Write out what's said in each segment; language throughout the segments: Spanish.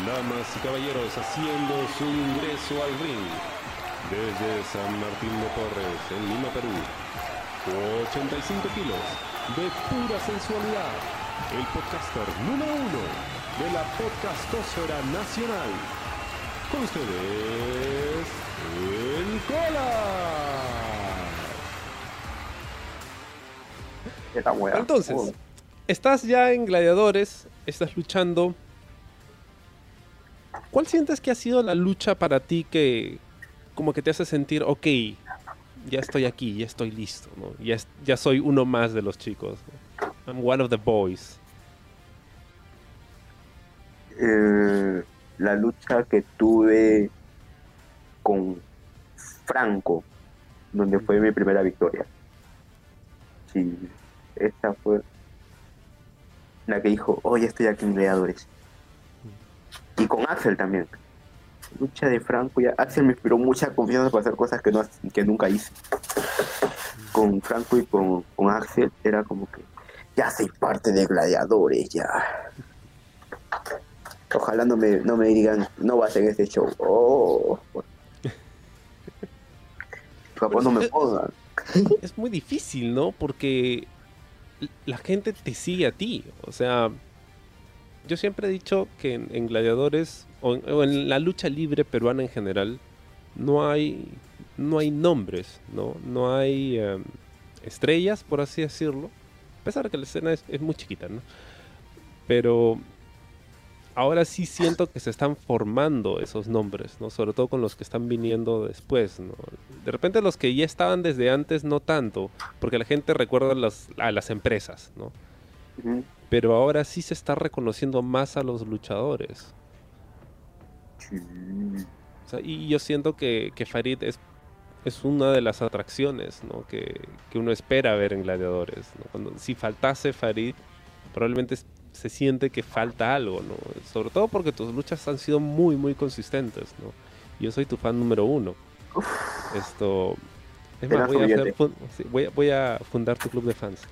Damas y caballeros haciendo su ingreso al ring desde San Martín de Porres, en Lima, Perú. 85 kilos de pura sensualidad. El podcaster número uno de la podcastosfera nacional. Con ustedes, el Cola. Entonces, estás ya en Gladiadores, estás luchando ¿Cuál sientes que ha sido la lucha para ti que como que te hace sentir, ok, ya estoy aquí, ya estoy listo, ¿no? ya, ya soy uno más de los chicos? I'm one of the boys. Eh, la lucha que tuve con Franco, donde fue mi primera victoria. Sí, esta fue la que dijo, hoy estoy aquí en Gladiadores y con Axel también. Lucha de Franco y Axel me inspiró mucha confianza para hacer cosas que, no, que nunca hice. Con Franco y con, Axel era como que ya soy parte de gladiadores, ya. Ojalá no me, no me digan, no vas en este show. Oh, no me pongan. Es muy difícil, ¿no? Porque la gente te sigue a ti. O sea, yo siempre he dicho que en, gladiadores o en, la lucha libre peruana en general no hay no hay nombres, no no hay em, estrellas por así decirlo, a pesar de que la escena es, muy chiquita, ¿no? Pero ahora sí siento que se están formando esos nombres, ¿no? Sobre todo con los que están viniendo después, ¿no? De repente los que ya estaban desde antes no tanto, porque la gente recuerda a las empresas, ¿no? Pero ahora sí se está reconociendo más a los luchadores. y yo siento que, Farid es, es una de las atracciones que, uno espera ver en Gladiadores. Cuando, si faltase Farid, probablemente se siente que falta algo, ¿no? sobre todo porque tus luchas han sido muy, muy consistentes. ¿no? Yo soy tu fan número uno. Esto. Es más, voy a, voy a fundar tu club de fans.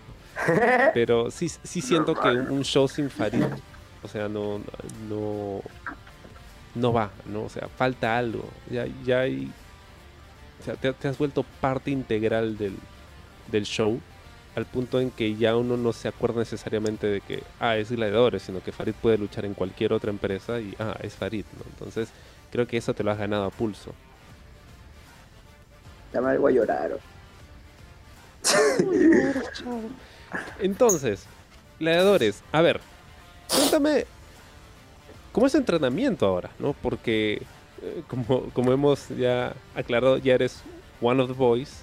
Pero sí, sí siento que un show sin Farid, o sea, no, no, no va, ¿no? O sea, falta algo. Ya, ya hay. O sea, te, has vuelto parte integral del, del, show al punto en que ya uno no se acuerda necesariamente de que, ah, es Gladiadores, sino que Farid puede luchar en cualquier otra empresa y, ah, es Farid, ¿no? Entonces, creo que eso te lo has ganado a pulso. Ya me voy a llorar. Entonces, gladiadores, a ver, cuéntame, ¿cómo es entrenamiento ahora? ¿no? Porque, eh, como, hemos ya aclarado, ya eres one of the boys,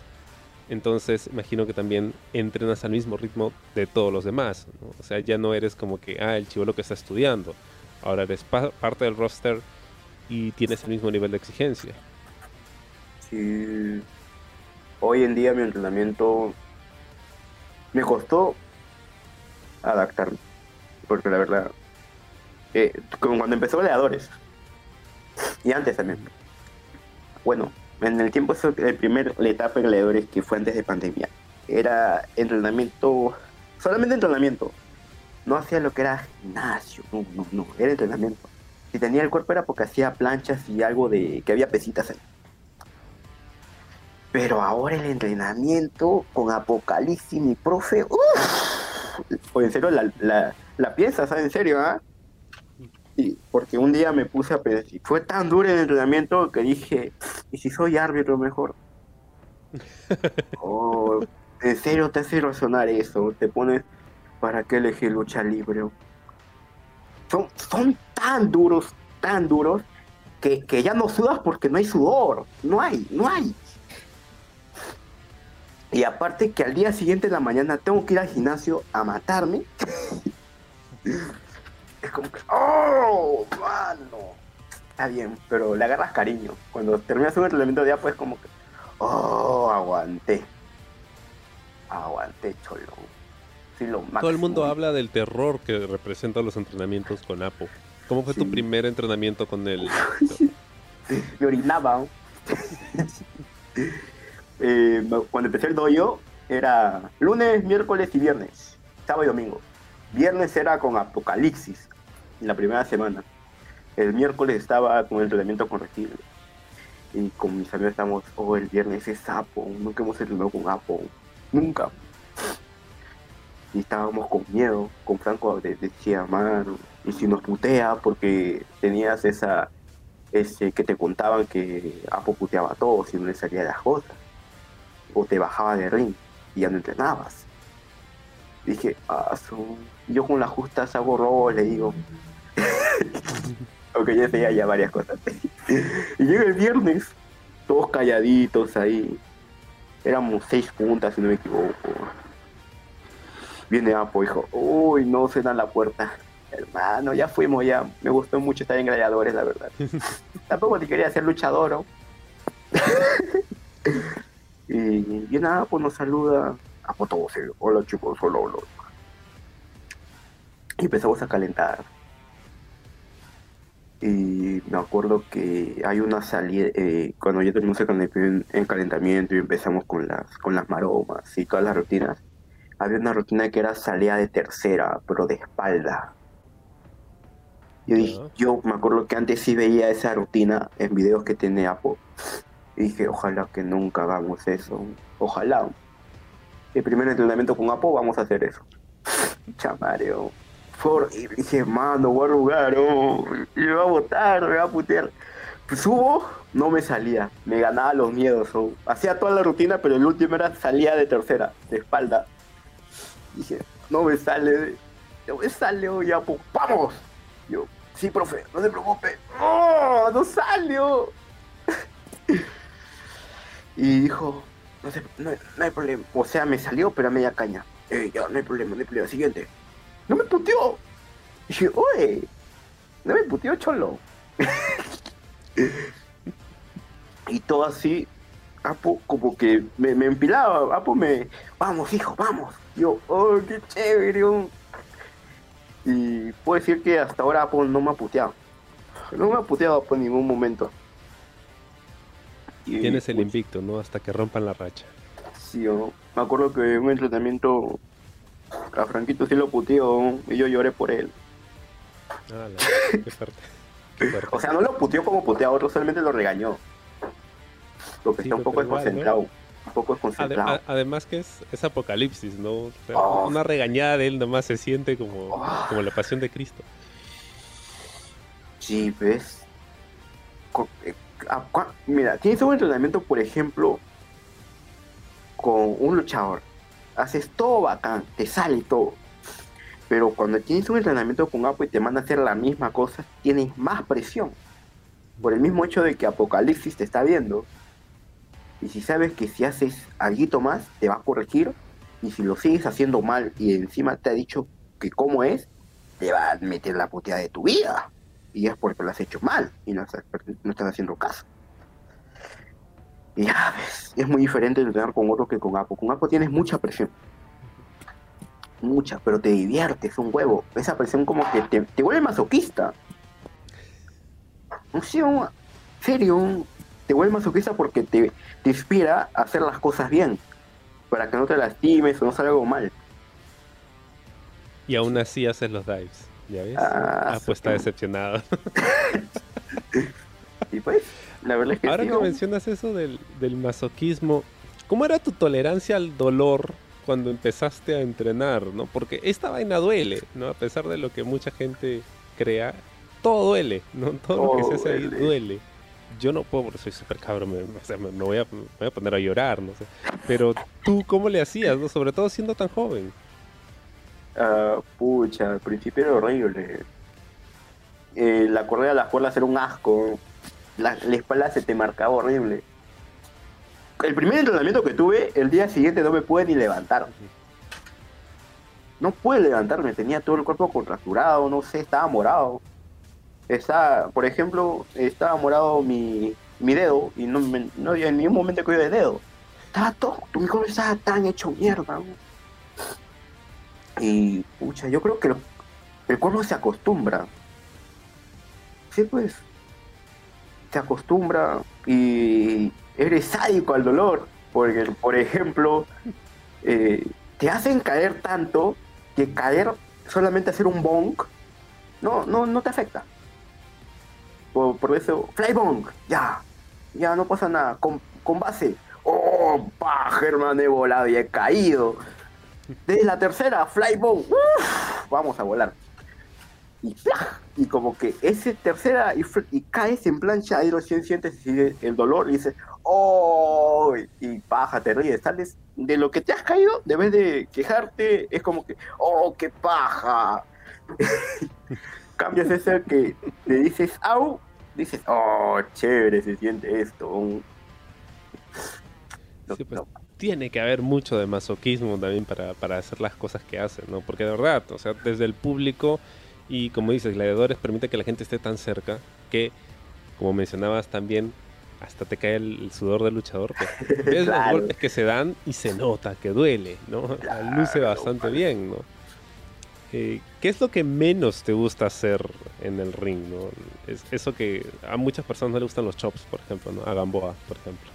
entonces imagino que también entrenas al mismo ritmo de todos los demás. O sea, ya no eres como que, ah, el chivolo que está estudiando. Ahora eres parte del roster y tienes el mismo nivel de exigencia. Sí. Hoy en día mi entrenamiento me costó adaptarme. Porque la verdad, eh, como cuando empezó Leadores, y antes también. Bueno, en el tiempo, el primer la etapa de Gladiadores que fue antes de pandemia, era entrenamiento, solamente entrenamiento. No hacía lo que era gimnasio, no, no, no, era entrenamiento. Si tenía el cuerpo era porque hacía planchas y algo de que había pesitas ahí. Pero ahora el entrenamiento con Apocalipsis, mi profe, uff, en serio la, la, la piensa, ¿sabes? En serio, ¿ah? porque un día me puse a pensar, fue tan duro el entrenamiento que dije, ¿y si soy árbitro mejor? oh, en serio te hace razonar eso, te pones, ¿para qué elegir lucha libre? Son, son tan duros, tan duros, que, que ya no sudas porque no hay sudor, no hay, no hay. Y aparte que al día siguiente de la mañana tengo que ir al gimnasio a matarme. es como que, ¡oh! ¡Mano! Está bien, pero le agarras cariño. Cuando terminas un entrenamiento de día, pues como que, ¡oh! Aguanté. Aguanté, cholo. Todo el mundo habla del terror que representan los entrenamientos con Apo. ¿Cómo fue tu primer entrenamiento con él? Me orinaba. Eh, cuando empecé el doyo era lunes, miércoles y viernes, sábado y domingo. Viernes era con Apocalipsis, en la primera semana. el miércoles estaba con el entrenamiento correctivo. Y con mis amigos estamos, oh, el viernes es sapo, nunca hemos entrenado con Apo, nunca. Y estábamos con miedo, con Franco de- decía, mano, y si nos putea porque tenías esa, ese que te contaban que Apo puteaba a todos y no le salía las cosas. O te bajaba de ring y ya no entrenabas. Dije, ah, su... yo con las justas hago robo, le digo. Aunque ya tenía ya varias cosas. y llega el viernes, todos calladitos ahí. Éramos seis puntas, si no me equivoco. Viene Apo, dijo, uy, no se dan la puerta. Hermano, ya fuimos, ya. Me gustó mucho estar en gladiadores, la verdad. Tampoco te quería ser luchador, ¿no? Y viene Apo, nos saluda. Apo todos, eh, hola chicos, hola, hola. Y empezamos a calentar. Y me acuerdo que hay una salida, eh, cuando ya tenemos el el calentamiento y empezamos con las, con las maromas y todas las rutinas, había una rutina que era salida de tercera, pero de espalda. Yo, dije, yo me acuerdo que antes sí veía esa rutina en videos que tiene Apo. Y dije, ojalá que nunca hagamos eso. Ojalá. El primer entrenamiento con Apo vamos a hacer eso. Chamario. Fue horrible. Dije, mano, voy a arrugar, me va a botar, me va a putear. Pues subo, no me salía. Me ganaba los miedos. oh. Hacía toda la rutina, pero el último era salía de tercera, de espalda. Dije, no me sale, no me sale, oh, ya, vamos. Yo, sí, profe, no se preocupe. ¡Oh, no salió! y dijo, no, sé, no, no hay problema. O sea, me salió, pero a media caña. Eh, ya, no hay problema, no hay problema. Siguiente. No me puteó. Y dije, oye, no me puteó, cholo. y todo así, Apo como que me, me empilaba. Apo me, vamos, hijo, vamos. Yo, oh, qué chévere. oh". Y puedo decir que hasta ahora Apo no me ha puteado. No me ha puteado por ningún momento. Y, Tienes el pues, invicto, ¿no? Hasta que rompan la racha. Sí, ¿no? me acuerdo que en un entrenamiento a Franquito sí lo puteó y yo lloré por él. Ah, la- qué fuerte. Qué fuerte. O sea, no lo puteó como putea a otro, solamente lo regañó. Porque Sí, está un poco desconcentrado. Un poco desconcentrado. además que es, es apocalipsis, ¿no? O sea, Oh. Una regañada de él nomás se siente como, Oh. como la pasión de Cristo. Sí, ves. Mira, tienes un entrenamiento, por ejemplo, con un luchador. Haces todo bacán, te sale todo. Pero cuando tienes un entrenamiento con Apo y te manda a hacer la misma cosa, tienes más presión. Por el mismo hecho de que Apocalipsis te está viendo. Y si sabes que si haces algo más, te va a corregir. Y si lo sigues haciendo mal y encima te ha dicho que cómo es, te va a meter la puteada de tu vida. Y es porque lo has hecho mal y no estás, no estás haciendo caso. Y ya ves, es muy diferente entrenar con otro que con Apo. Con Apo tienes mucha presión. Mucha, pero te diviertes un huevo. Esa presión como que te, te vuelve masoquista. No sé, un- serio, te vuelve masoquista porque te, te inspira a hacer las cosas bien. Para que no te lastimes o no salga algo mal. Y aún así haces los dives. ¿Ya ves? Ah, Ah, pues está decepcionado. Y pues, la verdad es que Ahora sí, que ¿no? mencionas eso del, del masoquismo, ¿cómo era tu tolerancia al dolor cuando empezaste a entrenar? ¿no? Porque esta vaina duele, ¿no? A pesar de lo que mucha gente crea, todo duele, ¿no? Todo, lo que se hace ahí duele. duele. Yo no puedo, porque soy súper cabrón, me, o sea, me- me voy a, me voy a poner a llorar, no sé. Pero tú, ¿cómo le hacías? no? Sobre todo siendo tan joven. Ah, pucha, al principio era horrible. Eh, la correa de las cuerdas era un asco. La, espalda se te marcaba horrible. El primer entrenamiento que tuve, el día siguiente no me pude ni levantar. No pude levantarme, tenía todo el cuerpo contracturado, no sé, estaba morado. Estaba, por ejemplo, estaba morado mi, dedo y no, me, no en ningún momento yo de dedo. Estaba todo, mi cuerpo estaba tan hecho mierda. Y, pucha, yo creo que el cuerpo se acostumbra. Sí, pues. Se acostumbra y eres sádico al dolor. Porque, por ejemplo, eh, te hacen caer tanto que caer, solamente hacer un bonk, no, no, no te afecta. por, por eso, Flybong, ya, ya no pasa nada, con, con base. Oh, paja, hermano, he volado y he caído. Desde la tercera, Flybong, uf, vamos a volar. Y, ¡plaj! y como que ese tercera y, caes en plancha, ahí recién sientes el dolor y dices, oh, y paja, te ríes, sales de lo que te has caído, de vez de quejarte, es como que, oh, qué paja. Cambias ese que le dices, au, dices, oh, chévere, se siente esto. un- Sí, pues, tiene que haber mucho de masoquismo también para, para hacer las cosas que hacen, ¿no? Porque de verdad, o sea, desde el público y como dices, gladiadores permite que la gente esté tan cerca que, como mencionabas también, hasta te cae el, sudor del luchador. Pues, ves los golpes que se dan y se nota que duele, ¿no? Luce bastante vale. bien, ¿no? Eh, ¿Qué es lo que menos te gusta hacer en el ring, no? Es eso que a muchas personas no les gustan los chops, por ejemplo, ¿no? A Gamboa, por ejemplo.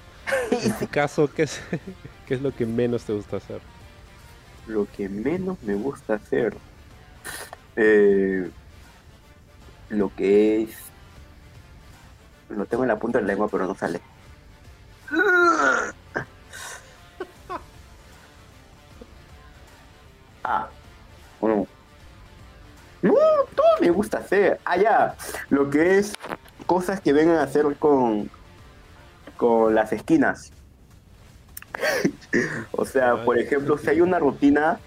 En tu caso, ¿qué es, ¿qué es lo que menos te gusta hacer? Lo que menos me gusta hacer. eh, lo que es. Lo tengo en la punta de la lengua, pero no sale. Ah, bueno. No, todo me gusta hacer. Ah, ya. Lo que es cosas que vengan a hacer con, con las esquinas. o sea, por ejemplo, si hay una rutina,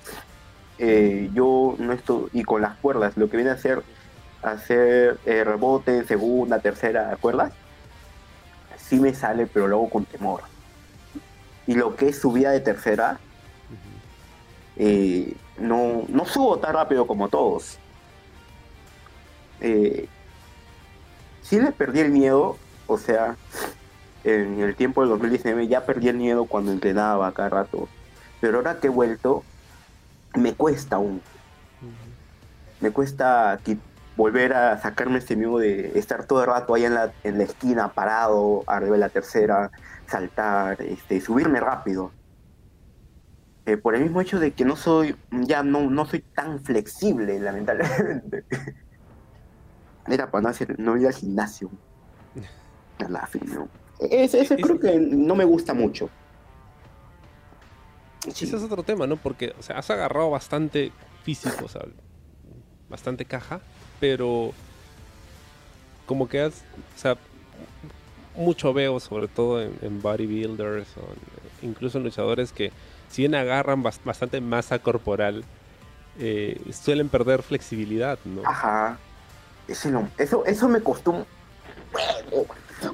eh, yo no estoy. Y con las cuerdas, lo que viene a hacer hacer eh, rebote, segunda, tercera cuerdas, sí me sale, pero luego con temor. Y lo que es subida de tercera, eh, no, no subo tan rápido como todos. Eh, sí le perdí el miedo, o sea, en el tiempo del 2019 ya perdí el miedo cuando entrenaba cada rato, pero ahora que he vuelto, me cuesta aún, me cuesta volver a sacarme ese miedo de estar todo el rato ahí en la, en la esquina parado, arriba de la tercera, saltar, este, subirme rápido. Eh, por el mismo hecho de que no soy, ya no, no soy tan flexible, lamentablemente. Era para no, hacer, no ir al gimnasio. A la fin, ¿no? Ese, ese creo que no me gusta mucho. Sí. Ese es otro tema, ¿no? Porque, o sea, has agarrado bastante físico, o sea, bastante caja, pero como que has, o sea, mucho veo, sobre todo en, en bodybuilders o en- incluso en luchadores que si bien agarran bas- bastante masa corporal, eh, suelen perder flexibilidad, ¿no? Ajá. Eso, no- eso, eso me costó un huevo,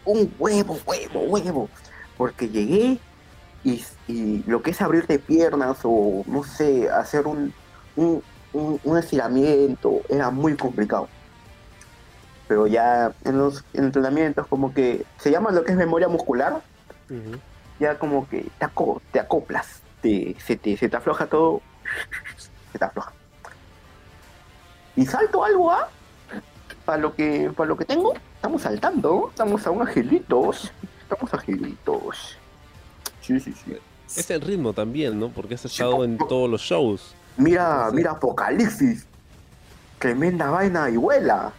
un huevo, huevo, huevo. Porque llegué y, y lo que es abrirte piernas o, no sé, hacer un, un, un- un estiramiento era muy complicado. Pero ya en los entrenamientos como que se llama lo que es memoria muscular, ya como que te, aco- te acoplas, te, se, te, se te afloja todo, se te afloja. Y salto algo, ¿ah? Para lo que para lo que tengo, estamos saltando, estamos a un angelitos, estamos angelitos. Sí, sí, sí. Es el ritmo también, ¿no? Porque has estado en todos los shows. Mira, Sí. mira Apocalipsis. Tremenda vaina y vuela.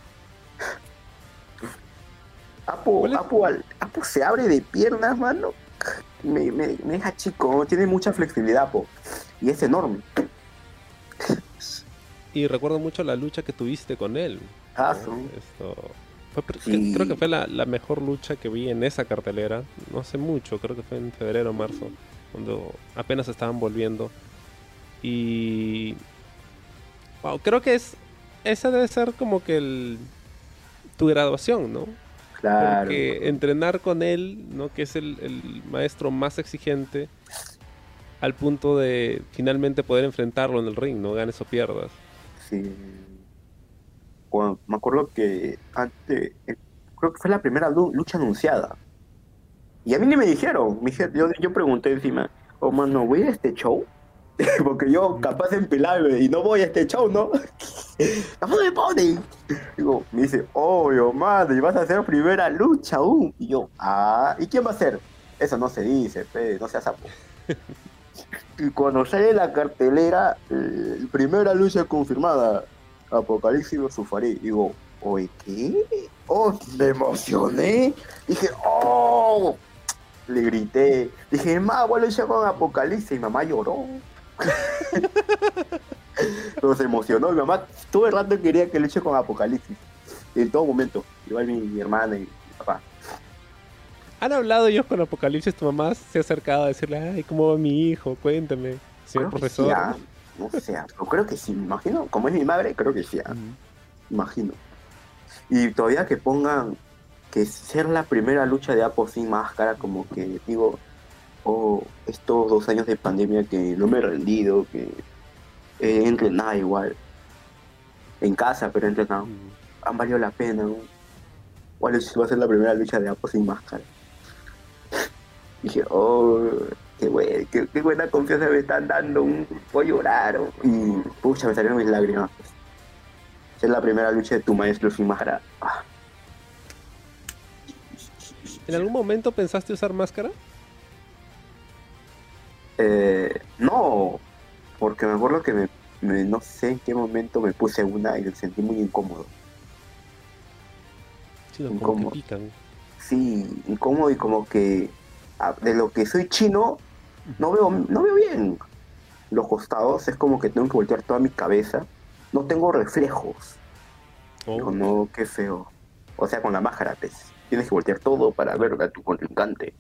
Apo. Apo, al- Apo se abre de piernas, mano. Me, me- me deja chico, tiene mucha flexibilidad, Apo. Y es enorme. Y recuerdo mucho la lucha que tuviste con él. Ah. Creo que fue la, la mejor lucha que vi en esa cartelera. No hace mucho, creo que fue en febrero o marzo, cuando apenas estaban volviendo. Y. Wow, creo que es. Esa debe ser como que el. Tu graduación, ¿no? Claro. Porque entrenar con él, ¿no? Que es el, el maestro más exigente. Al punto de finalmente poder enfrentarlo en el ring, ¿no? Ganes o pierdas. Sí. Cuando- me acuerdo que antes, eh, creo que fue la primera lu- lucha anunciada. Y a mí ni me dijeron. Me dije- yo, yo pregunté encima, oh mano, ¿voy a este show? Porque yo capaz empilarme y no voy a este show, ¿no? ¿Cómo me ponen? Digo, me dice, obvio, madre, vas a hacer primera lucha aún. Y yo, ah, ¿y quién va a ser? Eso no se dice, pe, no seas sapo. Y cuando sale la cartelera, eh, primera lucha confirmada, Apocalipsis vs Farid. Digo, oye, ¿qué? oh, me emocioné. Dije, oh, le grité. Dije, mamá, voy a luchar con Apocalipsis. Y mamá lloró. Pero se emocionó. Mi mamá todo el rato quería que luche con Apocalipsis. En todo momento. Igual mi, mi hermana y mi papá. ¿Han hablado ellos con Apocalipsis? ¿Tu mamá se ha acercado a decirle, ay, cómo va mi hijo? Cuéntame, señor profesor? sí, ah, No sé, pero creo que sí, me imagino. Como es mi madre, creo que sí, ah, imagino. Y todavía que pongan que ser la primera lucha de Apo sin máscara, como que digo, oh, estos dos años de pandemia que no me he rendido, que he entrenado igual. En casa, pero he entrenado. Han valido la pena, ¿no? ¿Cuál es- va a ser la primera lucha de Apo sin máscara? Dije, oh, qué, buen- qué, qué buena confianza me están dando, un voy a llorar. oh. Y pucha, me salieron mis lágrimas. Es la primera lucha de tu maestro sin máscara. Ah, ¿En algún momento pensaste usar máscara? eh, no, porque me acuerdo que me, me- no sé en qué momento me puse una y me sentí muy incómodo. Sí, pican. Sí, incómodo y como que de lo que soy chino, no veo, no veo bien los costados, es como que tengo que voltear toda mi cabeza. No tengo reflejos. Oh, Digo, no, qué feo. O sea, con la máscara, pues. Tienes que voltear todo para ver a tu contrincante.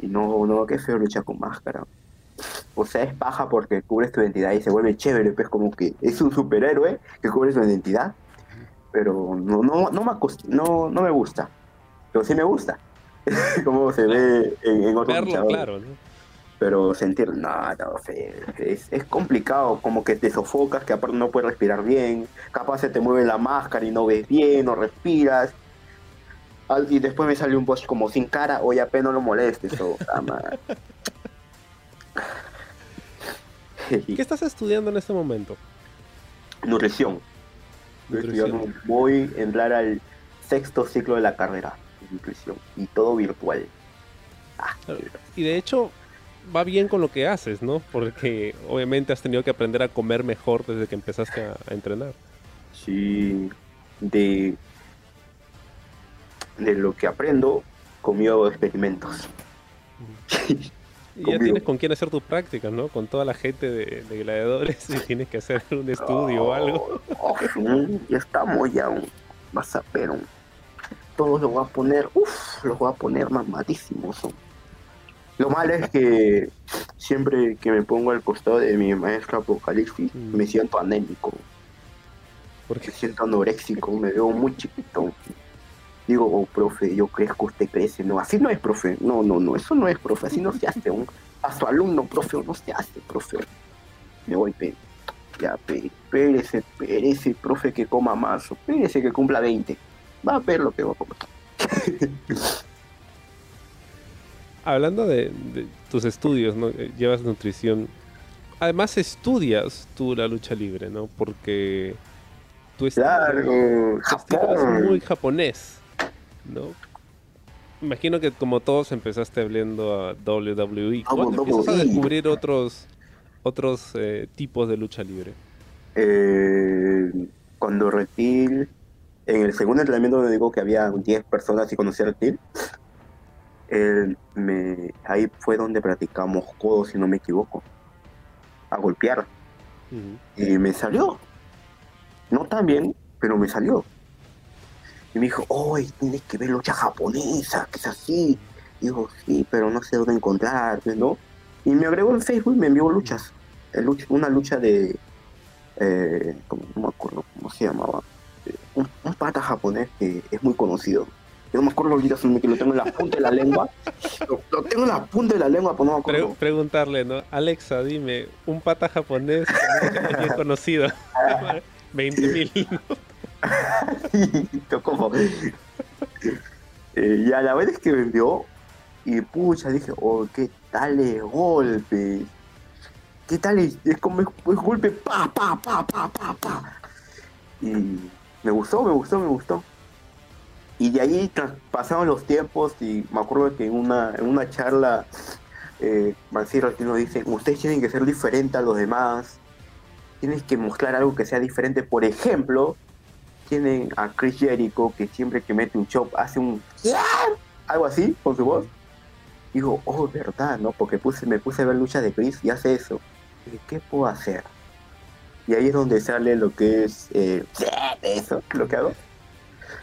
Y no, no, qué feo luchar con máscara. O sea, es paja porque cubres tu identidad y se vuelve chévere, pues como que es un superhéroe que cubre su identidad. Pero no, no, no, me, no, no me gusta. Pero sí me gusta. como se ve en, en otros verlo, luchadores. claro, ¿no? Pero sentir, no, no, fe, es, es complicado, como que te sofocas, que aparte no puedes respirar bien, capaz se te mueve la máscara y no ves bien, no respiras. Y después me sale un boss como sin cara, oye, apenas no lo molestes, o ah. ¿Qué estás estudiando en este momento? Nutrición. Nutrición. Voy a entrar al sexto ciclo de la carrera de nutrición y todo virtual. Ah. Y de hecho, va bien con lo que haces, ¿no? Porque obviamente has tenido que aprender a comer mejor desde que empezaste a, a entrenar. Sí, de, de lo que aprendo, comió experimentos. Y ya tienes con quién hacer tus prácticas, ¿no? Con toda la gente de, de gladiadores y tienes que hacer un estudio o algo. Oh, ya estamos, ya. Vas a ver. Todos los voy a poner, uff, los voy a poner mamadísimos. son. Lo malo es que siempre que me pongo al costado de mi maestro Apocalipsis, Mm. me siento anémico, Porque me siento anoréxico, me veo muy chiquito. Digo, oh, profe, yo crezco, usted crece. No, así no es, profe. No, no, no, eso no es, profe. Así no se hace. un- a su alumno, profe, no se hace, profe. Me voy, pe. Ya, pe. Espérese, espérese, profe, que coma más. o Espérese que cumpla 20. Va a ver lo que va a comer. hablando de, de tus estudios, ¿no? Eh, Llevas nutrición. Además estudias tú la lucha libre, ¿no? Porque tu estilo, Claro, tu estilo es Japón. muy japonés, ¿no? Imagino que como todos empezaste hablando a WWE. ¿Cuándo empiezas a descubrir otros otros eh, tipos de lucha libre? Eh, cuando Reptil, en el segundo entrenamiento donde digo que había 10 personas y conocí a Reptil, él me, ahí fue donde practicamos codos, si no me equivoco, a golpear. Y me salió. No tan bien, pero me salió. Y me dijo, hoy tienes que ver lucha japonesa, que es así. Y digo, sí, pero no sé dónde encontrarte, ¿no? Y me agregó en Facebook y me envió luchas. Una lucha de. Eh, no me acuerdo cómo se llamaba. Eh, Un, un pata japonés que es muy conocido. Yo no me acuerdo ahorita, que lo tengo en la punta de la lengua. Lo, lo tengo en la punta de la lengua, pero no me Pre- acuerdo. preguntarle, ¿no? Alexa, dime, un pata japonés bien conocido. 20 mil. como Eh, y a la vez es que me envió y pucha dije oh qué tal es golpe qué tal es, es como es, es golpe pa pa pa pa pa pa y me gustó me gustó me gustó y de ahí pasaron los tiempos y me acuerdo que en una en una charla eh, Mancero nos dice ustedes tienen que ser diferentes a los demás tienes que mostrar algo que sea diferente por ejemplo tienen a Chris Jericho que siempre que mete un chop hace un algo así con su voz. Digo, oh, verdad, ¿no? Porque me puse a ver luchas de Chris y hace eso. Y, ¿Qué puedo hacer? Y ahí es donde sale lo que es eh, eso, lo que hago.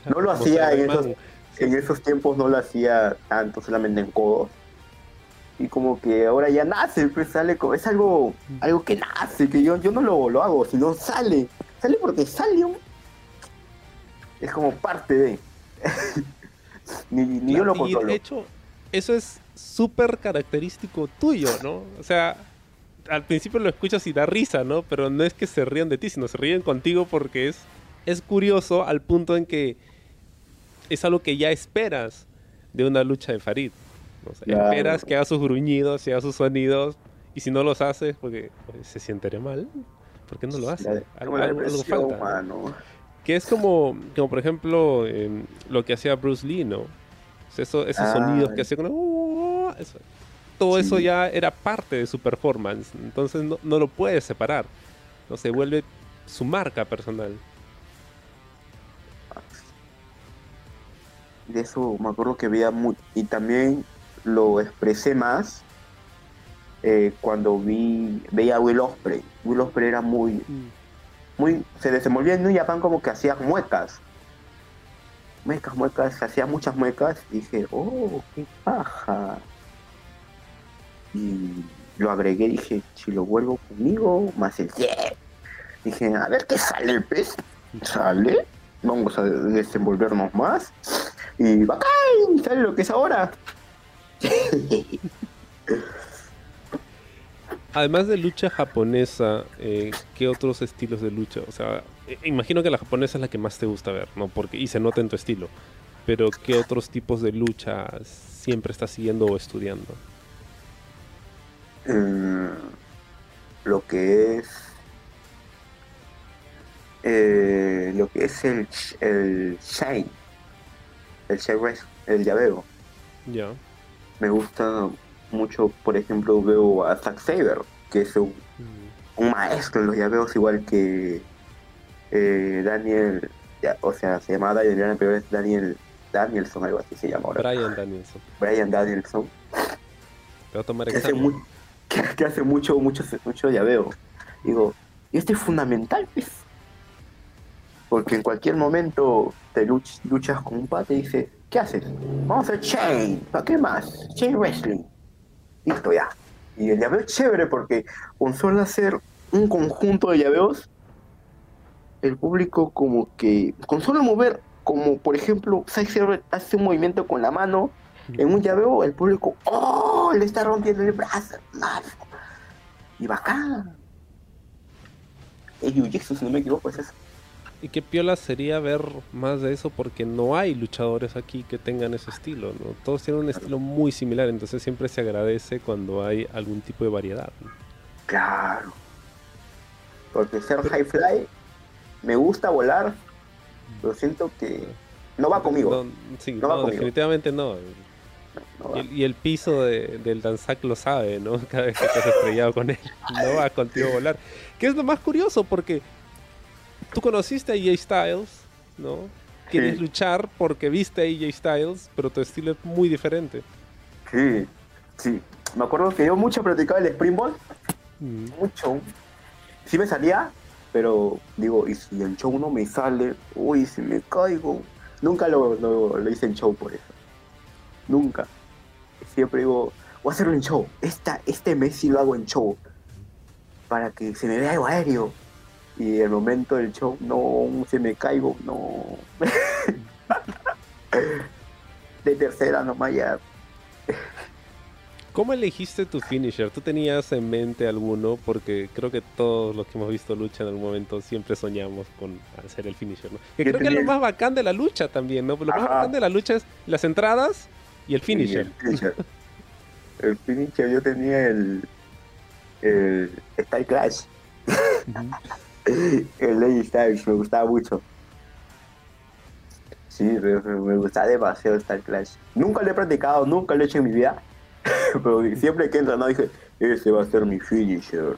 No lo hacía en esos, en esos tiempos, no lo hacía tanto, solamente en codos. Y como que ahora ya nace, pues sale como, es algo, algo que nace, que yo, yo no lo, lo hago, sino sale. Sale porque sale un... Es como parte de... ni ni yo lo Y controlo. de hecho, eso es súper característico tuyo, ¿no? O sea, al principio lo escuchas y da risa, ¿no? Pero no es que se rían de ti, sino se ríen contigo porque es, es curioso al punto en que es algo que ya esperas de una lucha de Farid. O sea, Claro. Esperas que haga sus gruñidos, que haga sus sonidos, y si no los haces, porque pues, se siente mal, ¿por qué no lo hace? La- Algo, algo- algo falta. Que es como, como por ejemplo, em, lo que hacía Bruce Lee, ¿no? O sea, eso- esos Ah. sonidos que hacía con... "Uh", eso- todo eso Sí. ya era parte de su performance. Entonces no, no lo puedes separar. No se vuelve su marca personal. De eso me acuerdo que veía muy... Y también lo expresé más eh, cuando vi veía a Will Ospreay. Will Ospreay era muy... muy se desenvolvía en New Japan como que hacía muecas. Muecas, muecas, hacía muchas muecas. Y dije, oh, qué paja. Y lo agregué, dije, si lo vuelvo conmigo, más el yeah. Dije, a ver qué sale el pez. Sale, vamos a desenvolvernos más. Y bacán, sale lo que es ahora. Además de lucha japonesa, eh, ¿qué otros estilos de lucha? O sea, eh, imagino que la japonesa es la que más te gusta ver, ¿no? Porque, y se nota en tu estilo. Pero ¿qué otros tipos de lucha siempre estás siguiendo o estudiando? Mm, lo que es eh, lo que es el el shine el shine wrest- el llaveo Ya. me gusta mucho por ejemplo veo a Zack Saber que es un, Mm. un maestro en los llaveos igual que eh, Daniel ya, o sea se llama Daniel pero es Daniel Danielson algo así se llama ahora Brian Danielson. Brian Danielson Te va a tomar que hace, examen. mu- que, que hace mucho, mucho, mucho llaveo. Digo, y esto es fundamental, pues. Porque en cualquier momento te luch- luchas con un pata y dice, ¿qué haces? Vamos a hacer chain, ¿para qué más? Chain wrestling. Listo ya. Y el llaveo es chévere porque con solo hacer un conjunto de llaveos, el público como que, con solo mover, como por ejemplo, Zack hace un movimiento con la mano, en un llaveo el público, ¡oh! Le está rompiendo el brazo. Y bacán. Es Jiu-Jitsu, si no me equivoco, es eso. Y qué piola sería ver más de eso porque no hay luchadores aquí que tengan ese estilo, ¿no? Todos tienen un estilo muy similar, entonces siempre se agradece cuando hay algún tipo de variedad. ¿no? Claro. Porque ser high fly, me gusta volar, pero siento que no va conmigo. No, sí, No va conmigo. definitivamente no. no Y el, y el piso de- del Danzac lo sabe, ¿no? Cada vez que te has estrellado con él. No va contigo a volar. Que es lo más curioso porque tú conociste a AJ Styles, ¿no? Quieres Sí. luchar porque viste a AJ Styles, pero tu estilo es muy diferente. Sí, sí. Me acuerdo que yo mucho practicaba el springboard, Mm. mucho. Sí me salía, pero digo, y si en show no me sale, uy, si me caigo. Nunca lo, lo, lo hice en show por eso. Nunca. Siempre digo, voy a hacerlo en show. Esta, este mes sí lo hago en show. Para que se me vea algo aéreo. Y el momento del show, no, se me caigo, no. De tercera nomás ya. ¿Cómo elegiste tu finisher? ¿Tú tenías en mente alguno? Porque creo que todos los que hemos visto lucha en algún momento siempre soñamos con hacer el finisher, ¿no? Que creo que es lo más bacán de la lucha también, ¿no? Lo más bacán de la lucha es las entradas y el finisher. Y El finisher. El finisher, yo tenía el. El Style Clash. El Lady Styles, me gustaba mucho. Sí, me, gustaba demasiado Style Clash. Nunca lo he practicado, nunca lo he hecho en mi vida. Pero siempre que entra, no dije, ese va a ser mi finisher.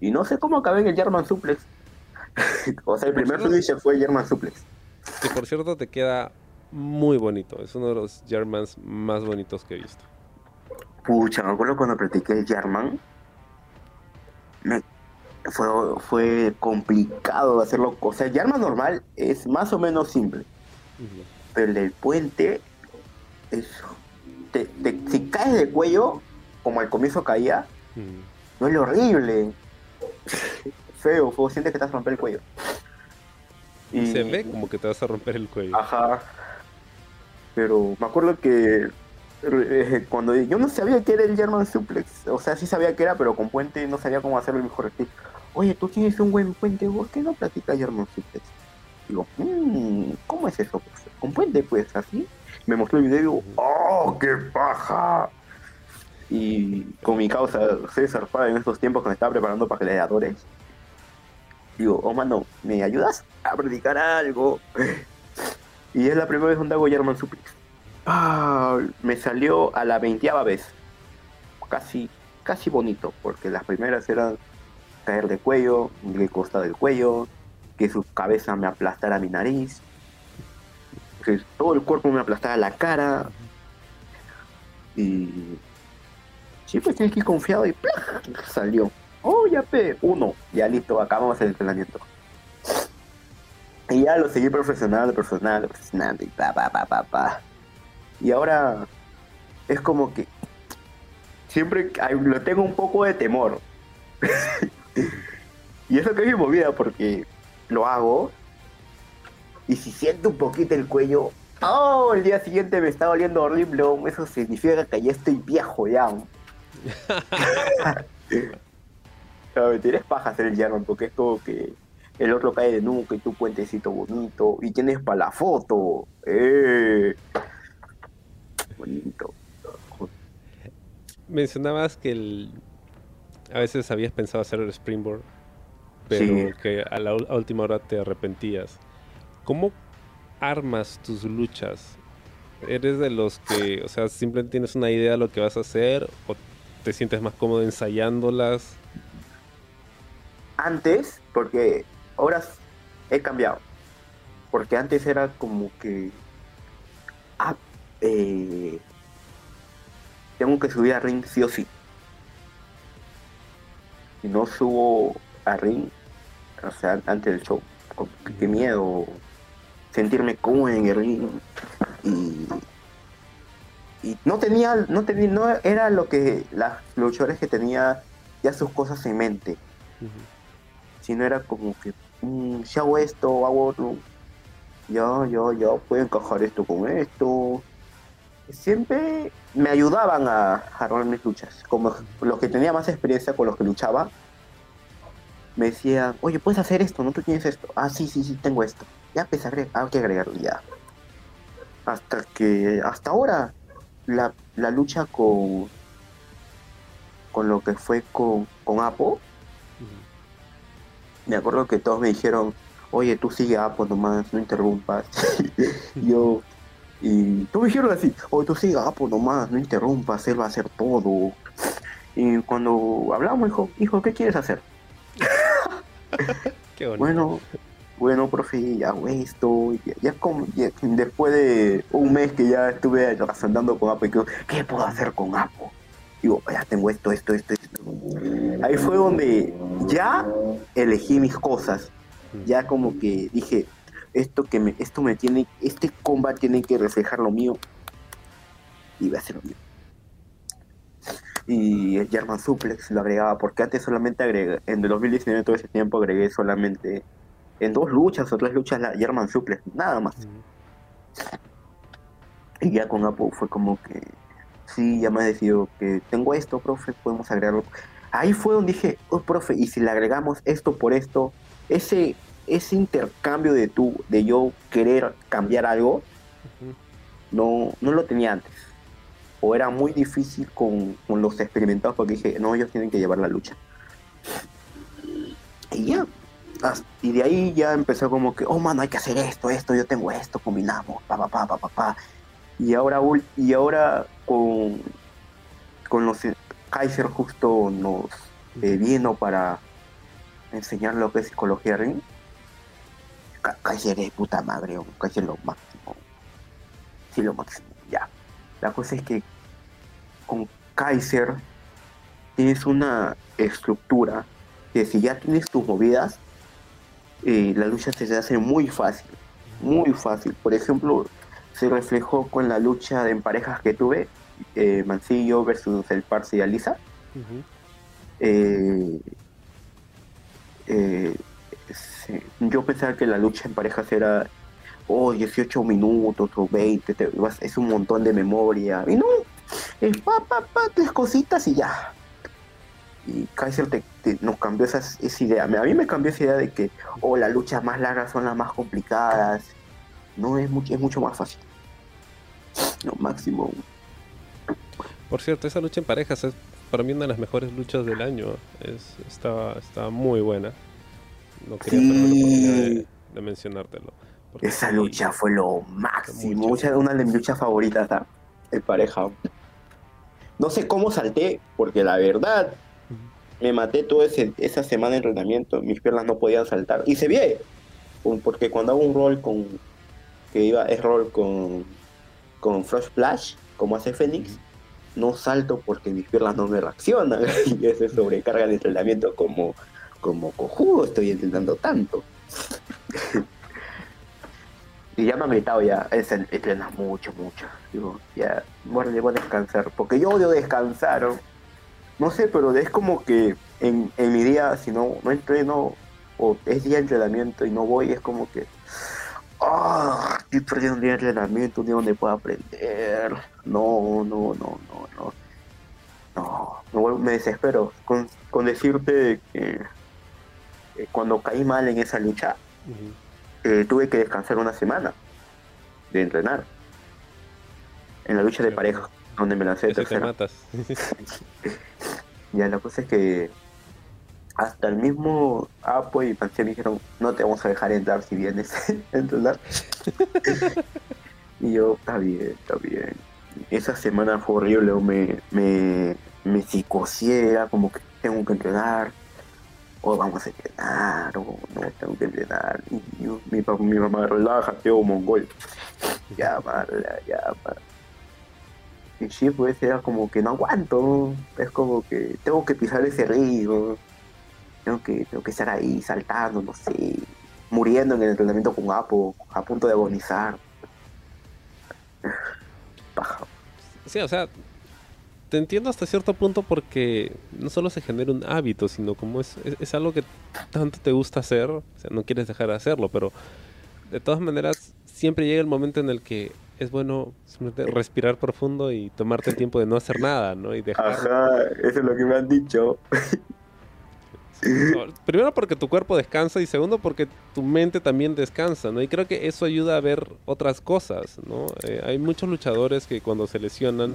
Y no sé cómo acabé en el German Suplex. o sea, el primer finisher fue German Suplex. Que por cierto te queda muy bonito. Es uno de los Germans más bonitos que he visto. Pucha, me acuerdo cuando practiqué el German. Me, fue, fue complicado hacerlo. O sea, el German normal es más o menos simple. Pero el del puente es. si caes de cuello, como al comienzo caía, no es horrible. feo, feo, sientes que te vas a romper el cuello. Y... Se ve como que te vas a romper el cuello. Ajá. Pero me acuerdo que eh, cuando yo no sabía que era el German Suplex, o sea, sí sabía que era, pero con puente no sabía cómo hacerlo el mejor. Oye, tú tienes un buen puente, ¿por qué no practicas German Suplex? Digo, mmm, ¿cómo es eso? con puente, pues, así. Me mostró el video y digo, ¡oh, qué paja! Y con mi causa César en estos tiempos que me estaba preparando para gladiadores, digo, oh mano, ¿me ayudas a practicar algo? Y es la primera vez donde hago German Suplex. Ah, me salió a la veintiava vez. Casi, casi bonito, porque las primeras eran caer de cuello, de costa del cuello, que su cabeza me aplastara mi nariz, que todo el cuerpo me aplastara la cara. Y sí, pues tienes que ir confiado y salió. Oh, ya pe, uno, ya listo, acabamos el entrenamiento. Y ya lo seguí profesional, profesional, profesional, y pa, pa, pa, pa, pa. Y ahora es como que siempre lo tengo un poco de temor. y eso que mi movida porque lo hago y si siento un poquito el cuello, oh, el día siguiente me está doliendo horrible, eso significa que ya estoy viejo ya. no, me tienes paja hacer el llano porque es como que el otro cae de nunca y tu puentecito bonito y tienes para la foto. Eh. Bonito. Mencionabas que el... a veces habías pensado hacer el springboard, pero que a la última hora te arrepentías. ¿Cómo armas tus luchas? ¿Eres de los que, o sea, simplemente tienes una idea de lo que vas a hacer o te sientes más cómodo ensayándolas? Antes, porque ahora he cambiado. Porque antes era como que. Ah, eh, tengo que subir a ring sí o sí. Si no subo a ring, o sea, antes del show, qué miedo sentirme cómodo en el ring. Y, y no tenía, no tenía, no era lo que las luchadores que tenía ya sus cosas en mente. Sino era como que Mm, si hago esto, hago otro, ya, ya, ya, puedo encajar esto con esto. Siempre me ayudaban a, a mis luchas. Como los que tenía más experiencia con los que luchaba, me decían, oye, puedes hacer esto, ¿no? Tú tienes esto. Ah, sí, sí, sí, tengo esto. Ya, pues hay que agregarlo ya. Hasta que, hasta ahora, la, la lucha con, con lo que fue con, con Apo, me acuerdo que todos me dijeron, oye, tú sigue Apo nomás, no interrumpas. yo, y todos me dijeron así, oye, tú sigue Apo nomás, no interrumpas, él va a hacer todo. Y cuando hablamos, dijo, hijo, ¿qué quieres hacer? Qué bueno, bueno, profe, ya hago esto. Ya, como, después de un mes que ya estuve andando con Apo, y ¿qué puedo hacer con Apo? digo, ya tengo esto, esto, esto, esto. Ahí fue donde ya elegí mis cosas. Ya como que dije, esto que me, esto me tiene, este combat tiene que reflejar lo mío. Y voy a hacer lo mío. Y el German Suplex lo agregaba, porque antes solamente agregué, en el 2019 todo ese tiempo agregué solamente en dos luchas o tres luchas la German Suplex, nada más. Y ya con Apple fue como que sí, ya me ha decidido que tengo esto, profe, podemos agregarlo. Ahí fue donde dije, oh, profe, y si le agregamos esto por esto, ese, ese intercambio de tú, de yo querer cambiar algo, no, no lo tenía antes. O era muy difícil con, los experimentados porque dije, no, ellos tienen que llevar la lucha. Y ya, y de ahí ya empezó como que, oh mano, hay que hacer esto, esto, yo tengo esto, combinamos, pa, pa, pa, pa, pa, pa. Y ahora, y ahora con, con los Kaiser justo nos eh, vino para enseñar lo que es psicología ring. Kaiser es puta madre, Kaiser lo máximo. Sí, lo máximo, ya. La cosa es que con Kaiser tienes una estructura que si ya tienes tus movidas, eh, la lucha se hace muy fácil, muy fácil. Por ejemplo, se reflejó con la lucha en parejas que tuve, eh, Mancillo versus el Parse y Alisa. Eh, yo pensaba que la lucha en parejas era oh, 18 minutos o 20, es un montón de memoria. Y no, es pa, pa, pa, tres cositas y ya y Kaiser nos cambió esa, esa idea. A mí me cambió esa idea de que, oh, las luchas más largas son las más complicadas. No, es mucho, es mucho más fácil. Lo máximo. Por cierto, esa lucha en parejas es para mí una de las mejores luchas del año. Es, estaba, estaba muy buena. No quería sí. de, mencionártelo. Esa lucha fue lo máximo. una de mis luchas favoritas, el pareja. No sé cómo salté, porque la verdad, me maté toda esa semana de entrenamiento, mis piernas no podían saltar. Y se ve, porque cuando hago un rol con, que iba, es rol con, con Frost Splash, como hace Fénix, no salto porque mis piernas no me reaccionan. y eso sobrecarga el entrenamiento como, como cojudo, estoy entrenando tanto. y ya me ha gritado ya, es entrenas mucho, mucho. Digo, ya, bueno, voy a descansar, porque yo odio descansar. No sé, pero es como que en, mi día, si no, no entreno o es día de entrenamiento y no voy, es como que. ¡Ah! estoy perdiendo un día de entrenamiento, un día donde pueda aprender. No, no, no, no, no. No, me desespero con, decirte que cuando caí mal en esa lucha, eh, tuve que descansar una semana de entrenar. En la lucha de pareja, donde me lancé de tercera. Ya, la cosa es que hasta el mismo Apo y Pansy me dijeron, no te vamos a dejar entrar si vienes a entrenar. y yo, está bien, está bien. Esa semana fue horrible, me, me, me como que tengo que entrenar, o vamos a entrenar, o no tengo que entrenar. Y mi, mi mamá, relájate, o mongol. Ya, ya, ya, y sí, pues era como que no aguanto, es como que tengo que pisar ese río, tengo que, tengo que estar ahí saltando, no sé, muriendo en el entrenamiento con Apo, a punto de agonizar. Paja. Sí, o sea, te entiendo hasta cierto punto porque no solo se genera un hábito, sino como es, es, algo que tanto te gusta hacer, o sea, no quieres dejar de hacerlo, pero de todas maneras siempre llega el momento en el que es bueno respirar profundo y tomarte el tiempo de no hacer nada, ¿no? Y dejar... Ajá, eso es lo que me han dicho. primero porque tu cuerpo descansa y segundo porque tu mente también descansa, ¿no? Y creo que eso ayuda a ver otras cosas, ¿no? Eh, hay muchos luchadores que cuando se lesionan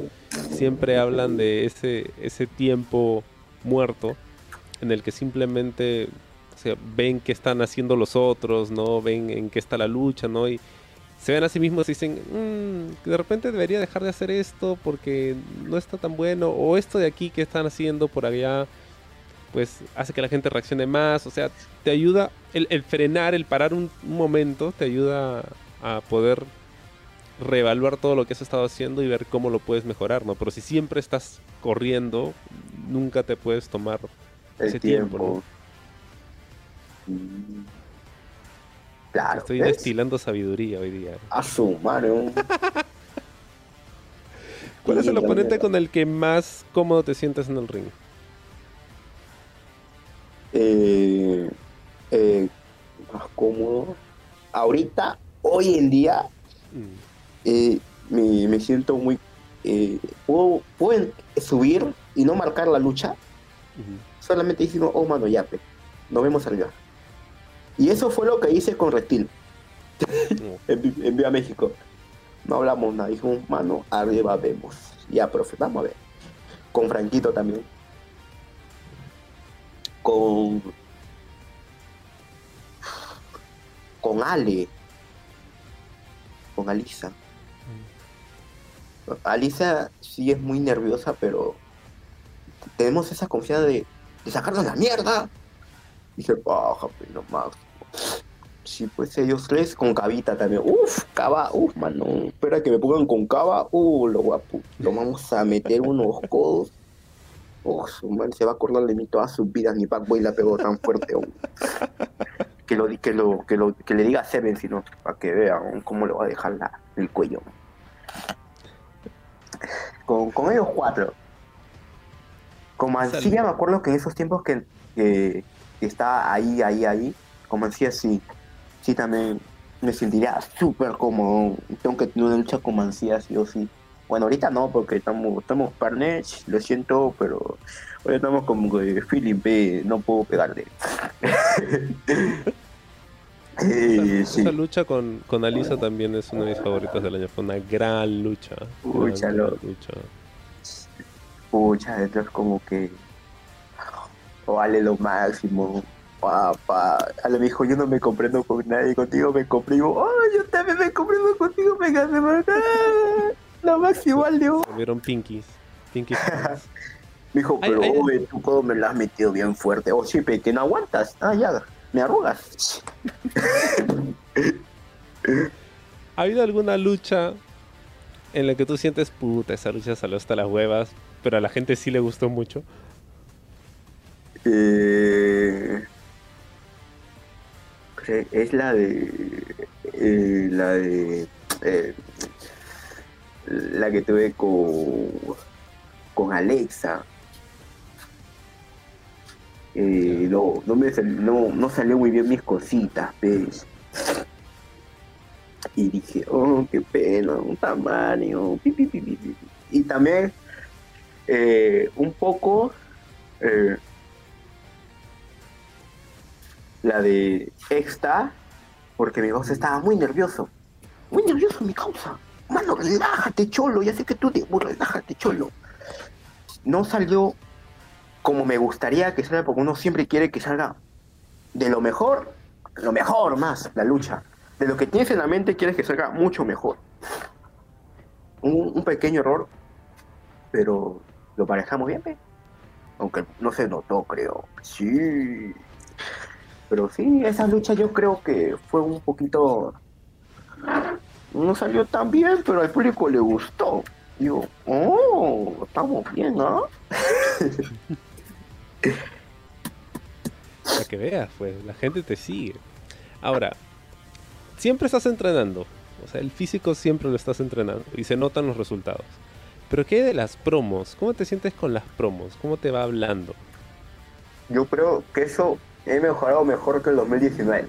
siempre hablan de ese, ese tiempo muerto en el que simplemente ven qué están haciendo los otros, ¿no? Ven en qué está la lucha, ¿no? Y, se ven a sí mismos y dicen, mm, de repente debería dejar de hacer esto porque no está tan bueno, o esto de aquí que están haciendo por allá, pues hace que la gente reaccione más, o sea, te ayuda, el, frenar, el parar un, momento, te ayuda a poder reevaluar todo lo que has estado haciendo y ver cómo lo puedes mejorar, ¿no? Pero si siempre estás corriendo, nunca te puedes tomar ese tiempo. Mm. Estoy destilando sabiduría hoy día. A su mano. ¿Cuál es el oponente con el que más cómodo te sientes en el ring? Eh, eh, más cómodo. Ahorita, hoy en día, mm. eh, me, siento muy. puedo, subir y no marcar la lucha. Solamente diciendo, oh mano, ya, nos vemos arriba. Y eso fue lo que hice con Reptil. en, Vía México. No hablamos nada, dijimos, mano, arriba vemos. Ya, profe, vamos a ver. Con Franquito también. Con. Con Ale. Con Alisa. Mm. Alisa sí es muy nerviosa, pero tenemos esa confianza de, de sacarnos la mierda. Y se baja, pero más Sí, pues ellos tres con cabita también. Uf, cava, uf, mano. Espera que me pongan con cava. Uh, lo guapo. Lo vamos a meter unos codos. Uf, su man se va a acordar de mí toda su vida. Ni Boy la pegó tan fuerte. Que lo, que lo, que lo, que le diga a Seven, sino para que vean cómo le va a dejar la, el cuello. Con, con ellos cuatro. Con Mancilla me acuerdo que en esos tiempos que, que, que estaba ahí, ahí, ahí, con Mancilla sí, sí también me sentiría súper cómodo. Tengo que tener una lucha con Mancilla sí o sí. Bueno, ahorita no, porque estamos, estamos partners, lo siento, pero hoy estamos como que feeling B, no puedo pegarle. Eh, Esa, sí. esa lucha con, con Alisa también es una de mis favoritas del año. Fue una gran lucha. Pucha, gran lo- lucha. Pucha, esto es como que vale lo máximo. Papá, a lo dijo yo no me comprendo con nadie, contigo me comprendo. Oh, yo también me comprendo contigo, me gané, ¿verdad? Lo máximo, Aldo. Se vieron pinkies. Pinkies. friends. Me dijo, pero ay, ay. oye, tú cómo me la has metido bien fuerte. Oh, sí, pe, que no aguantas. Ah, ya, me arrugas. ¿Ha habido alguna lucha en la que tú sientes, puta, esa lucha salió hasta las huevas, pero a la gente sí le gustó mucho? Eh, es la de eh, la de eh, la que tuve con con Alexa Eh, no no me sal- no, no salió muy bien mis cositas ¿ves? y dije oh qué pena un tamaño pi, pi, pi, pi, pi. y también eh, un poco eh, la de Exta, porque mi causa estaba muy nervioso. Muy nervioso mi causa. Mano, relájate, cholo. Ya sé que tú te... Relájate, cholo. No salió como me gustaría que salga, porque uno siempre quiere que salga de lo mejor, lo mejor más, la lucha. De lo que tienes en la mente quieres que salga mucho mejor. Un, pequeño error, pero lo parejamos bien, ¿ve? Aunque no se notó, creo. Sí. Pero sí, esa lucha yo creo que fue un poquito... No salió tan bien, pero al público le gustó. Digo, oh, estamos bien, ¿no? Para que veas, pues, la gente te sigue. Ahora, siempre estás entrenando. O sea, el físico siempre lo estás entrenando y se notan los resultados. Pero ¿qué de las promos? ¿Cómo te sientes con las promos? ¿Cómo te va hablando? Yo creo que eso he mejorado mejor que el 2019.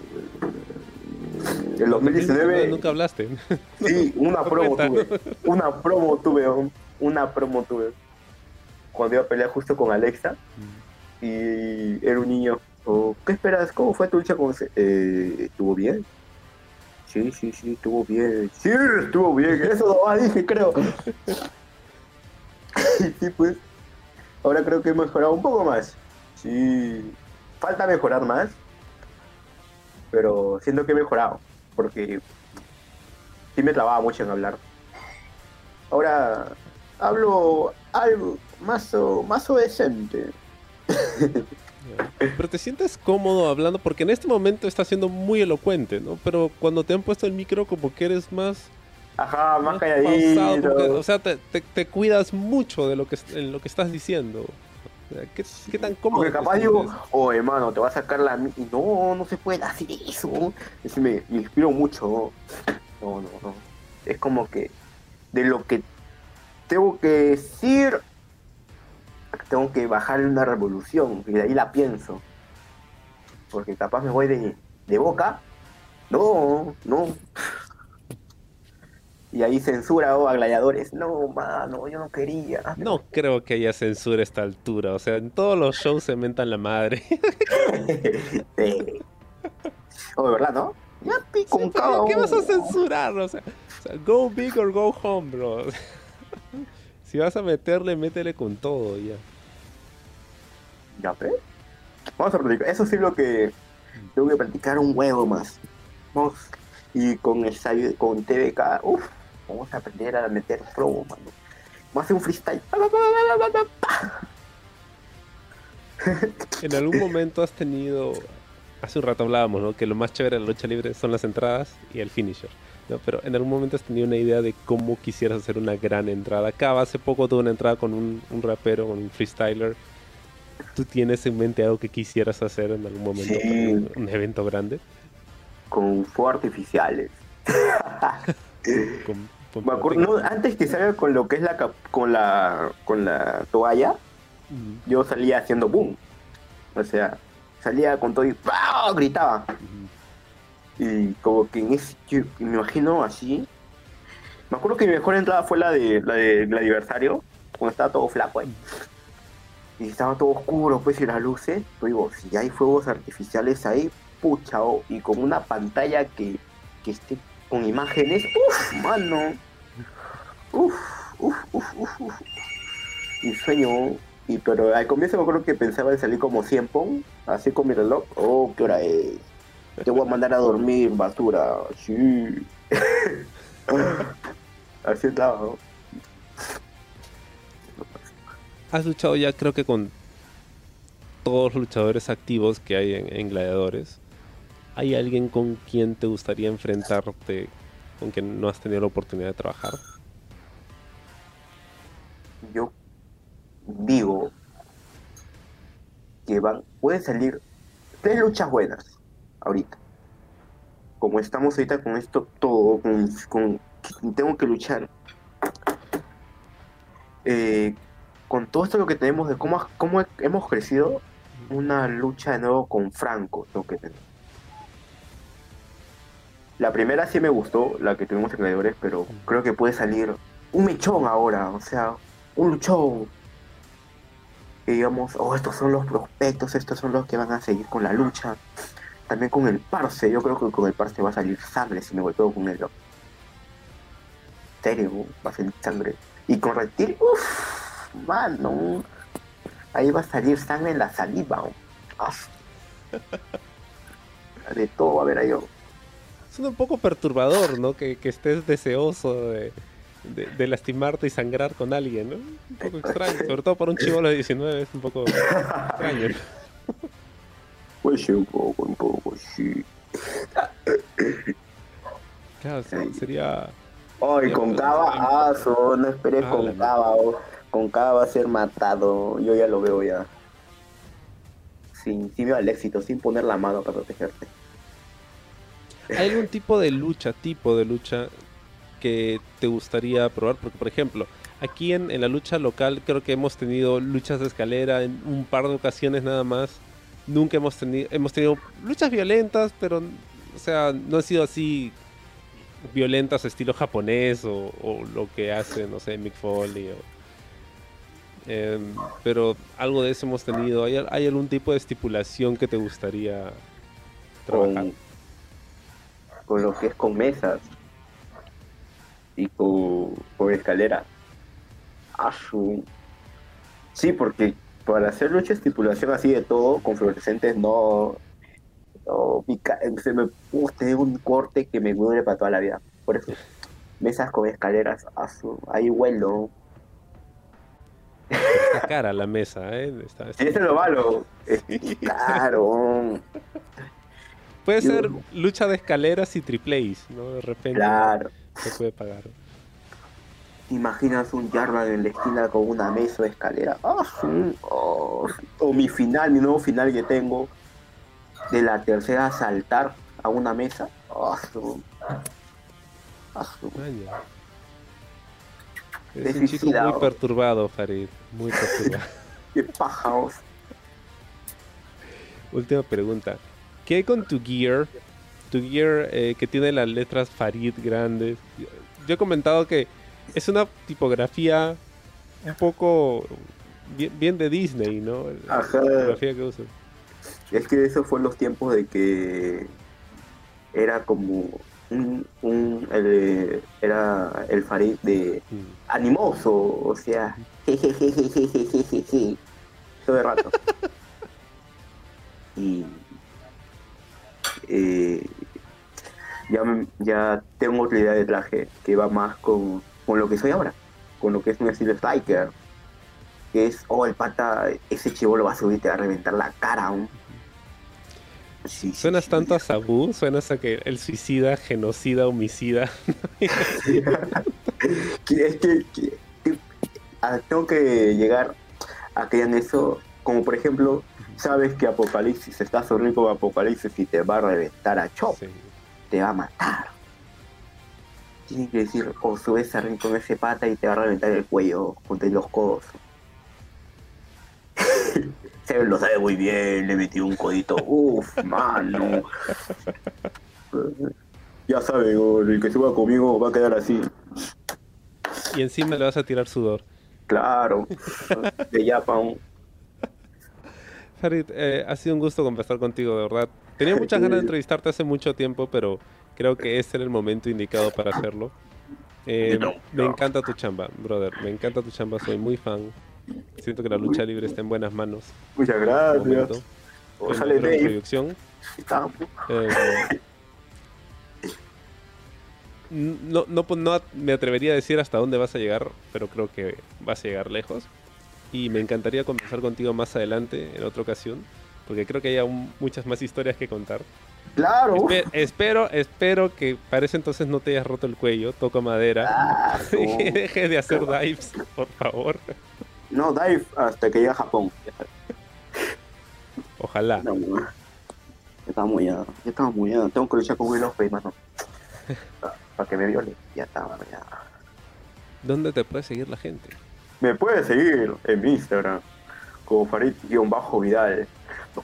El 2019, Nunca hablaste. sí, una promo tuve. Una promo tuve, un- una promo tuve. Cuando iba a pelear justo con Alexa. y era un niño. Oh, ¿Qué esperas? ¿Cómo fue tu lucha con eh, ¿Estuvo bien? Sí, sí, sí, estuvo bien. Sí, estuvo bien. Eso nomás dije, creo. sí, pues. Ahora creo que he mejorado un poco más. Sí. Falta mejorar más. Pero siento que he mejorado. Porque sí me trababa mucho en hablar. Ahora hablo algo más o, más o decente. Pero te sientes cómodo hablando porque en este momento estás siendo muy elocuente, ¿no? Pero cuando te han puesto el micro como que eres más, Ajá, más calladito. porque, o sea, te, te- te cuidas mucho de lo que en lo que estás diciendo. ¿Qué, qué tan cómodo? Porque capaz digo, oh hermano, te va a sacar la... mi-". Y no, no se puede hacer eso. Es me, me inspiro mucho. No, no, no. Es como que de lo que tengo que decir, tengo que bajarle una revolución. Y de ahí la pienso. Porque capaz me voy de, de boca. No, no. Y ahí censura oh, a gladiadores. No, mano, yo no quería. No creo que haya censura a esta altura. O sea, en todos los shows se mentan la madre. Sí. Oh, de verdad, ¿no? Ya pi Sí, cada ¿Qué vas a censurar? O sea, o sea, go big or go home, bro. si vas a meterle, métele con todo ya. Ya, pe. Vamos a practicar. Eso sí es lo que tengo que practicar un huevo más. Vamos. Y con el con TVK, uff, vamos a aprender a meter promo, mano. Vamos a hacer un freestyle. ¿En algún momento has tenido hace un rato hablábamos, ¿no? Que lo más chévere de la lucha libre son las entradas y el finisher. ¿no? Pero en algún momento has tenido una idea de cómo quisieras hacer una gran entrada. Acá hace poco tuve una entrada con un, un rapero, con un freestyler. ¿Tú tienes en mente algo que quisieras hacer en algún momento Sí. un, un evento grande? Con fuegos artificiales. Con Me acuerdo- no, antes que salga con lo que es la con la con la toalla, yo salía haciendo boom. O sea, salía con todo y ¡pau! gritaba. Y como que en ese, yo me imagino así. Me acuerdo que mi mejor entrada fue la de la de aniversario, cuando estaba todo flaco ahí. Y estaba todo oscuro, pues, y las luces. Yo digo, si hay fuegos artificiales ahí, pucha, oh, y con una pantalla que, que esté con imágenes, uff, mano. Uff, uff, uff, uff, uff. Y sueño, y pero al comienzo me acuerdo que pensaba en salir como 100 pon, así con mi reloj. Oh, ¿qué hora es? Te voy a mandar a dormir, basura. Sí. Así estaba, ¿no? Has luchado ya creo que con todos los luchadores activos que hay en, en Gladiadores. ¿Hay alguien con quien te gustaría enfrentarte, con quien no has tenido la oportunidad de trabajar? Yo digo que van, pueden salir tres luchas buenas ahorita. Como estamos ahorita con esto todo, con, con- tengo que luchar. eh, con todo esto lo que tenemos de cómo, cómo hemos crecido, una lucha de nuevo con Franco tengo que tener. La primera sí me gustó, la que tuvimos en Gladiadores, pero creo que puede salir un mechón ahora, o sea, un luchón. Que digamos, oh, estos son los prospectos, estos son los que van a seguir con la lucha. También con el Parse, yo creo que con el Parse va a salir sangre si me golpeo con él. serio, va a salir sangre. Y con Reptil, uff, mano. Ahí va a salir sangre en la saliva. De todo va a haber ahí. Suena un poco perturbador, ¿no? Que, que estés deseoso de, de- de lastimarte y sangrar con alguien, ¿no? Un poco extraño, sobre todo para un chivolo de 19 es un poco extraño. Pues sí, un poco, un poco, sí. Claro, se- sería... Ya, con Cava, aso, no esperes Ah, con Cava, oh. con Cava va a ser matado, yo ya lo veo ya. Sin, sin miedo al éxito, sin poner la mano para protegerte. ¿Hay algún tipo de lucha, tipo de lucha que te gustaría probar? Porque, por ejemplo, aquí en, en la lucha local creo que hemos tenido luchas de escalera en un par de ocasiones nada más. Nunca hemos tenido, hemos tenido luchas violentas, pero, o sea, no han sido así violentas estilo japonés o, lo que hace, no sé, Mick Foley. o- Em, pero algo de eso hemos tenido. ¿Hay, hay algún tipo de estipulación que te gustaría trabajar? Con lo que es con mesas y con, con escalera. Asu. Sí, porque para hacer lucha estipulación así de todo, con fluorescentes no. no mi ca- se me puedo tener un corte que me duele para toda la vida. Por eso, mesas con escaleras, asu, ahí vuelo. Está cara la mesa, ¿eh? Está- está- Ese es lo malo. Es claro. Puede Yo- ser lucha de escaleras y triples, ¿no? De repente Claro. se puede pagar. Imaginas un Jarvan en la esquina con una mesa de escalera. Ah, sí. Oh, o mi final, mi nuevo final que tengo. De la tercera saltar a una mesa. Ah, su. Ah. Vaya. Qué Es un chico muy perturbado, Farid. Muy perturbado. Qué pájaros. Última pregunta. ¿Qué hay con tu gear? Tu gear eh, que tiene las letras Farid grandes. Yo he comentado que es una tipografía un poco bien, bien de Disney, ¿no? La Ajá. tipografía que usan. Es que eso fue en los tiempos de que era como un, un el- era el Farid de Mm. animoso, o sea, jejejejejejeje, todo el rato. y eh, ya, ya tengo otra idea de traje que va más con, con lo que soy ahora, con lo que es un estilo striker, que es, oh, el pata, ese chivo lo va a subir, te va a reventar la cara aún. Sí, Suenas sí. tanto a Sabu, suenas a que el suicida, genocida, homicida. Es que, que- que- ah, tengo que llegar a que hagan eso, como por ejemplo, sabes que Apocalipsis, estás rico con Apocalipsis y te va a reventar a Chop, Sí. te va a matar. Tienen que decir, o subes a ring con ese pata y te va a reventar el cuello contra los codos. Se lo sabe muy bien, le metió un codito. Uf, mano. Ya sabe, el que suba conmigo va a quedar así. Y encima le vas a tirar sudor. Claro. De Japan. Farid, eh, ha sido un gusto conversar contigo, de verdad. Tenía muchas ganas de entrevistarte hace mucho tiempo, pero creo que este era el momento indicado para hacerlo. Eh, me encanta tu chamba, brother. Me encanta tu chamba, soy muy fan. Siento que la lucha libre está en buenas manos. Muchas de gracias. momento. O En sale otra Dave. producción. Eh, no, no, no me atrevería a decir hasta dónde vas a llegar, pero creo que vas a llegar lejos. Y me encantaría conversar contigo más adelante, en otra ocasión, porque creo que hay aún muchas más historias que contar. Claro. Espe- espero, espero que para ese entonces no te hayas roto el cuello, toco madera. Ah, Y no. dejes de hacer dives, por favor. No, dive hasta que llegue a Japón. Ojalá. No, estaba muy ya. Estaba muy ya. Tengo que luchar con Will Ospreay, mano. Para que me viole. Ya estaba ya. ¿Dónde te puede seguir la gente? Me puedes seguir en mi Instagram. Como Farid-Vidal.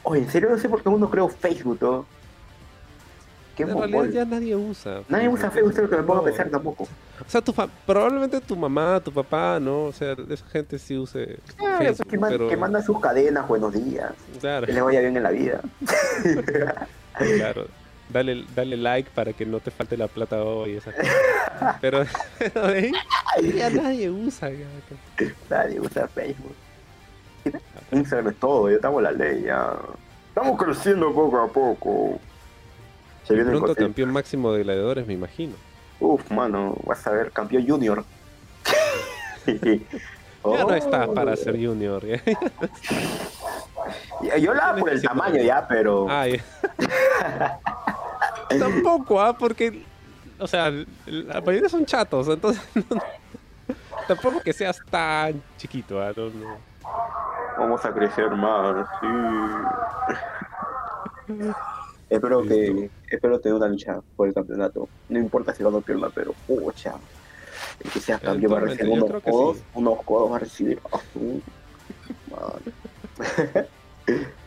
Oye, en serio no sé por qué uno creo Facebook, ¿no? Qué En realidad ya nadie usa. Nadie usa Facebook, es lo que me pongo a pensar tampoco. O sea, tu fa- probablemente tu mamá, tu papá, ¿no? O sea, esa gente sí use Claro, Facebook, pues, que, man- pero... que manda sus cadenas, buenos días. Claro, Que le vaya bien en la vida. claro. Dale, dale like para que no te falte la plata hoy. Esa cosa. Pero, pero ya nadie usa. ya. Nadie usa Facebook. Instagram es todo, ya estamos en la ley, ya. Estamos creciendo poco a poco. Se viene Pronto campeón máximo de gladiadores, me imagino. Uf, mano, vas a ver, campeón junior. Ya no estás para ser junior. Yo la hago por el tamaño ya, pero. Ay. Tampoco, ¿ah? Porque, o sea, la mayoría son chatos, entonces no- tampoco que seas tan chiquito, ¿ah? No, no. Vamos a crecer más, sí. espero que. Espero tener una lucha por el campeonato. No importa si gano o pierda, pero pucha. El que sea campeón va a recibir unos codos. sí. Unos codos va a recibir. Madre.